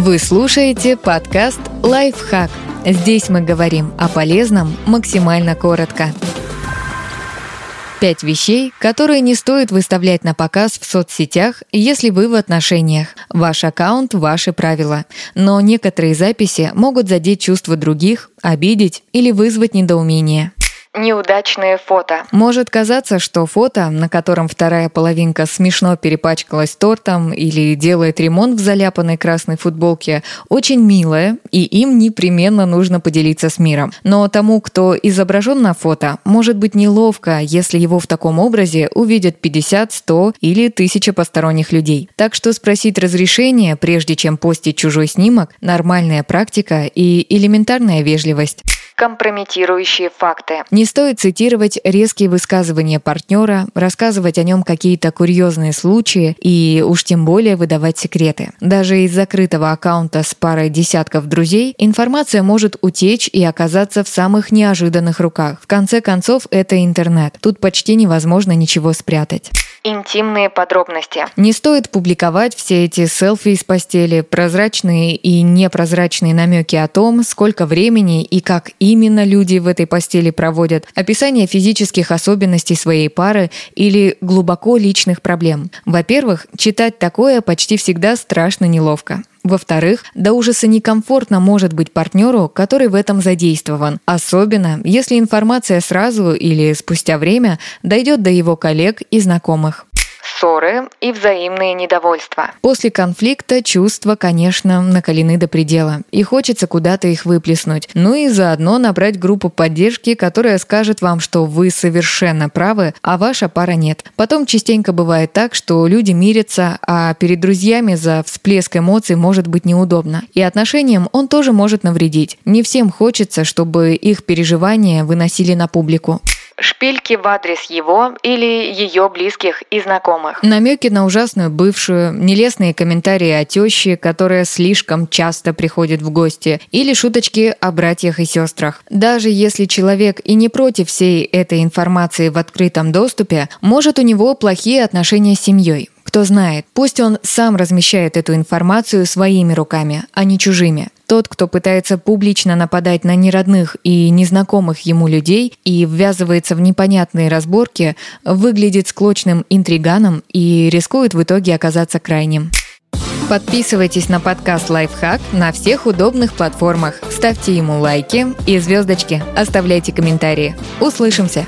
Вы слушаете подкаст «Лайфхак». Здесь мы говорим о полезном максимально коротко. Пять вещей, которые не стоит выставлять на показ в соцсетях, если вы в отношениях. Ваш аккаунт – ваши правила. Но некоторые записи могут задеть чувства других, обидеть или вызвать недоумение. Неудачные фото. Может казаться, что фото, на котором вторая половинка смешно перепачкалась тортом или делает ремонт в заляпанной красной футболке, очень милое, и им непременно нужно поделиться с миром. Но тому, кто изображен на фото, может быть неловко, если его в таком образе увидят 50, 100 или 1000 посторонних людей. Так что спросить разрешение, прежде чем постить чужой снимок, нормальная практика и элементарная вежливость компрометирующие факты. Не стоит цитировать резкие высказывания партнера, рассказывать о нем какие-то курьезные случаи и уж тем более выдавать секреты. Даже из закрытого аккаунта с парой десятков друзей информация может утечь и оказаться в самых неожиданных руках. В конце концов, это интернет. Тут почти невозможно ничего спрятать интимные подробности. Не стоит публиковать все эти селфи из постели, прозрачные и непрозрачные намеки о том, сколько времени и как именно люди в этой постели проводят, описание физических особенностей своей пары или глубоко личных проблем. Во-первых, читать такое почти всегда страшно неловко. Во-вторых, до ужаса некомфортно может быть партнеру, который в этом задействован, особенно если информация сразу или спустя время дойдет до его коллег и знакомых ссоры и взаимные недовольства. После конфликта чувства, конечно, накалены до предела, и хочется куда-то их выплеснуть. Ну и заодно набрать группу поддержки, которая скажет вам, что вы совершенно правы, а ваша пара нет. Потом частенько бывает так, что люди мирятся, а перед друзьями за всплеск эмоций может быть неудобно. И отношениям он тоже может навредить. Не всем хочется, чтобы их переживания выносили на публику шпильки в адрес его или ее близких и знакомых. Намеки на ужасную бывшую, нелестные комментарии о теще, которая слишком часто приходит в гости, или шуточки о братьях и сестрах. Даже если человек и не против всей этой информации в открытом доступе, может у него плохие отношения с семьей. Кто знает, пусть он сам размещает эту информацию своими руками, а не чужими. Тот, кто пытается публично нападать на неродных и незнакомых ему людей и ввязывается в непонятные разборки, выглядит склочным интриганом и рискует в итоге оказаться крайним. Подписывайтесь на подкаст «Лайфхак» на всех удобных платформах. Ставьте ему лайки и звездочки. Оставляйте комментарии. Услышимся!